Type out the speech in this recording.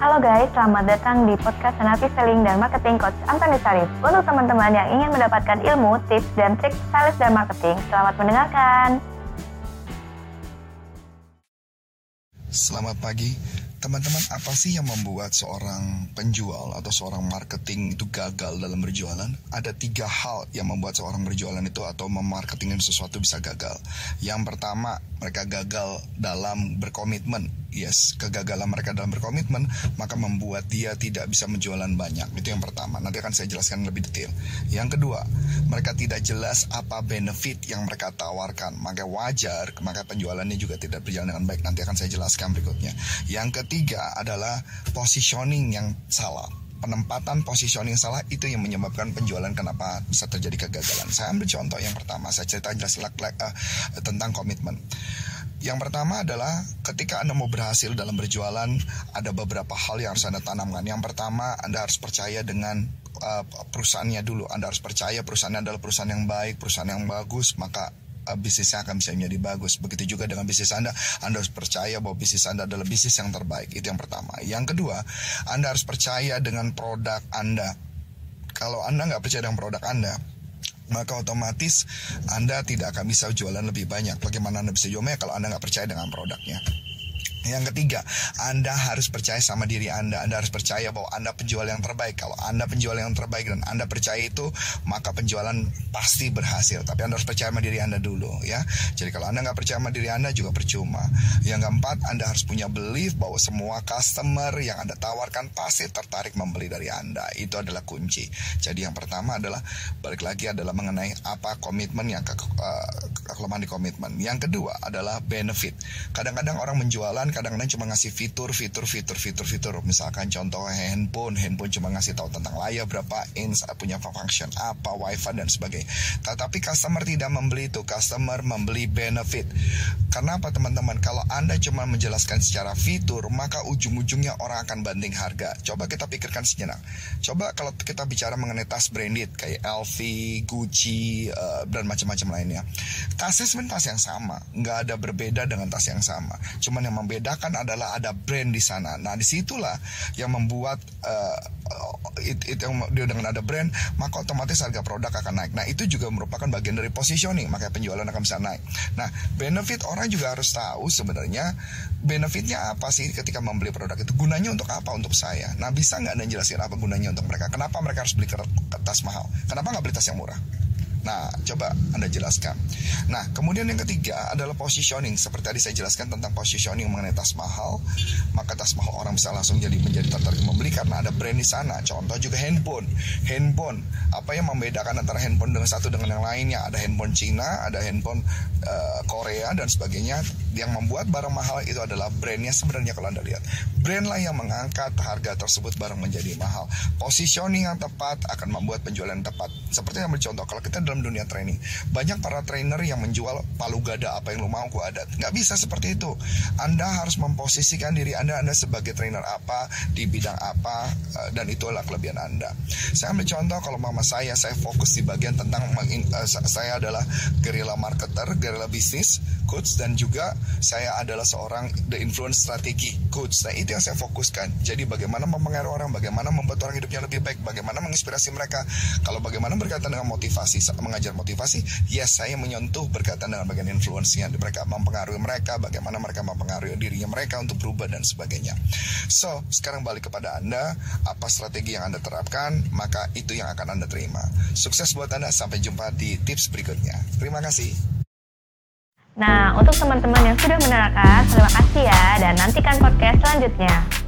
Halo guys, selamat datang di podcast Senapi Selling dan Marketing Coach Antoni Sarif. Untuk teman-teman yang ingin mendapatkan ilmu, tips, dan trik sales dan marketing, selamat mendengarkan. Selamat pagi, teman-teman. Apa sih yang membuat seorang penjual atau seorang marketing itu gagal dalam berjualan? Ada tiga hal yang membuat seorang berjualan itu atau memarketingin sesuatu bisa gagal. Yang pertama, mereka gagal dalam berkomitmen. Yes, kegagalan mereka dalam berkomitmen maka membuat dia tidak bisa menjualan banyak. Itu yang pertama. Nanti akan saya jelaskan lebih detail. Yang kedua, mereka tidak jelas apa benefit yang mereka tawarkan. Maka wajar, maka penjualannya juga tidak berjalan dengan baik. Nanti akan saya jelaskan berikutnya. Yang ketiga adalah positioning yang salah penempatan positioning salah itu yang menyebabkan penjualan kenapa bisa terjadi kegagalan. Saya ambil contoh yang pertama, saya cerita jelas uh, tentang komitmen. Yang pertama adalah ketika Anda mau berhasil dalam berjualan, ada beberapa hal yang harus Anda tanamkan. Yang pertama, Anda harus percaya dengan uh, perusahaannya dulu. Anda harus percaya perusahaannya adalah perusahaan yang baik, perusahaan yang bagus, maka uh, bisnisnya akan bisa menjadi bagus. Begitu juga dengan bisnis Anda, Anda harus percaya bahwa bisnis Anda adalah bisnis yang terbaik. Itu yang pertama. Yang kedua, Anda harus percaya dengan produk Anda. Kalau Anda nggak percaya dengan produk Anda, maka otomatis Anda tidak akan bisa jualan lebih banyak. Bagaimana Anda bisa jual kalau Anda nggak percaya dengan produknya? Yang ketiga, Anda harus percaya sama diri Anda. Anda harus percaya bahwa Anda penjual yang terbaik. Kalau Anda penjual yang terbaik dan Anda percaya itu, maka penjualan pasti berhasil. Tapi Anda harus percaya sama diri Anda dulu, ya. Jadi kalau Anda nggak percaya sama diri Anda juga percuma. Yang keempat, Anda harus punya belief bahwa semua customer yang Anda tawarkan pasti tertarik membeli dari Anda. Itu adalah kunci. Jadi yang pertama adalah balik lagi adalah mengenai apa komitmen yang ke, uh, kelemahan di komitmen. Yang kedua adalah benefit. Kadang-kadang orang menjualan kadang-kadang cuma ngasih fitur, fitur, fitur, fitur, fitur. Misalkan contoh handphone, handphone cuma ngasih tahu tentang layar berapa inch, punya function apa, wifi dan sebagainya. Tetapi customer tidak membeli itu, customer membeli benefit. Karena apa teman-teman? Kalau Anda cuma menjelaskan secara fitur, maka ujung-ujungnya orang akan banding harga. Coba kita pikirkan sejenak. Coba kalau kita bicara mengenai tas branded kayak LV, Gucci, uh, dan macam-macam lainnya. Tasnya sebenarnya tas yang sama, nggak ada berbeda dengan tas yang sama. Cuman yang membeda membedakan adalah ada brand di sana. Nah, di situlah yang membuat uh, itu, itu yang dengan ada brand, maka otomatis harga produk akan naik. Nah, itu juga merupakan bagian dari positioning, maka penjualan akan bisa naik. Nah, benefit orang juga harus tahu sebenarnya benefitnya apa sih ketika membeli produk itu. Gunanya untuk apa untuk saya? Nah, bisa nggak anda jelasin apa gunanya untuk mereka? Kenapa mereka harus beli kertas mahal? Kenapa nggak beli tas yang murah? Nah, coba Anda jelaskan. Nah, kemudian yang ketiga adalah positioning. Seperti tadi saya jelaskan tentang positioning mengenai tas mahal, maka tas mahal orang bisa langsung jadi menjadi tertarik membeli karena ada brand di sana. Contoh juga handphone. Handphone, apa yang membedakan antara handphone dengan satu dengan yang lainnya? Ada handphone Cina, ada handphone uh, Korea dan sebagainya. Yang membuat barang mahal itu adalah brandnya sebenarnya kalau Anda lihat. Brand lah yang mengangkat harga tersebut barang menjadi mahal. Positioning yang tepat akan membuat penjualan tepat. Seperti yang bercontoh, kalau kita dalam dunia training. Banyak para trainer yang menjual palu gada apa yang lo mau gua ada. Nggak bisa seperti itu. Anda harus memposisikan diri Anda Anda sebagai trainer apa di bidang apa eh, dan itulah kelebihan Anda. Saya ambil contoh kalau mama saya saya fokus di bagian tentang uh, saya adalah guerrilla marketer, guerrilla bisnis, coach dan juga saya adalah seorang the influence strategi coach. Nah, itu yang saya fokuskan. Jadi bagaimana mempengaruhi orang, bagaimana membuat orang hidupnya lebih baik, bagaimana menginspirasi mereka. Kalau bagaimana berkaitan dengan motivasi, mengajar motivasi, yes saya menyentuh berkaitan dengan bagian influence-nya. Mereka mempengaruhi mereka, bagaimana mereka mempengaruhi dirinya mereka untuk berubah dan sebagainya. So, sekarang balik kepada Anda, apa strategi yang Anda terapkan, maka itu yang akan Anda terima. Sukses buat Anda, sampai jumpa di tips berikutnya. Terima kasih. Nah, untuk teman-teman yang sudah menerangkan, terima kasih ya, dan nantikan podcast selanjutnya.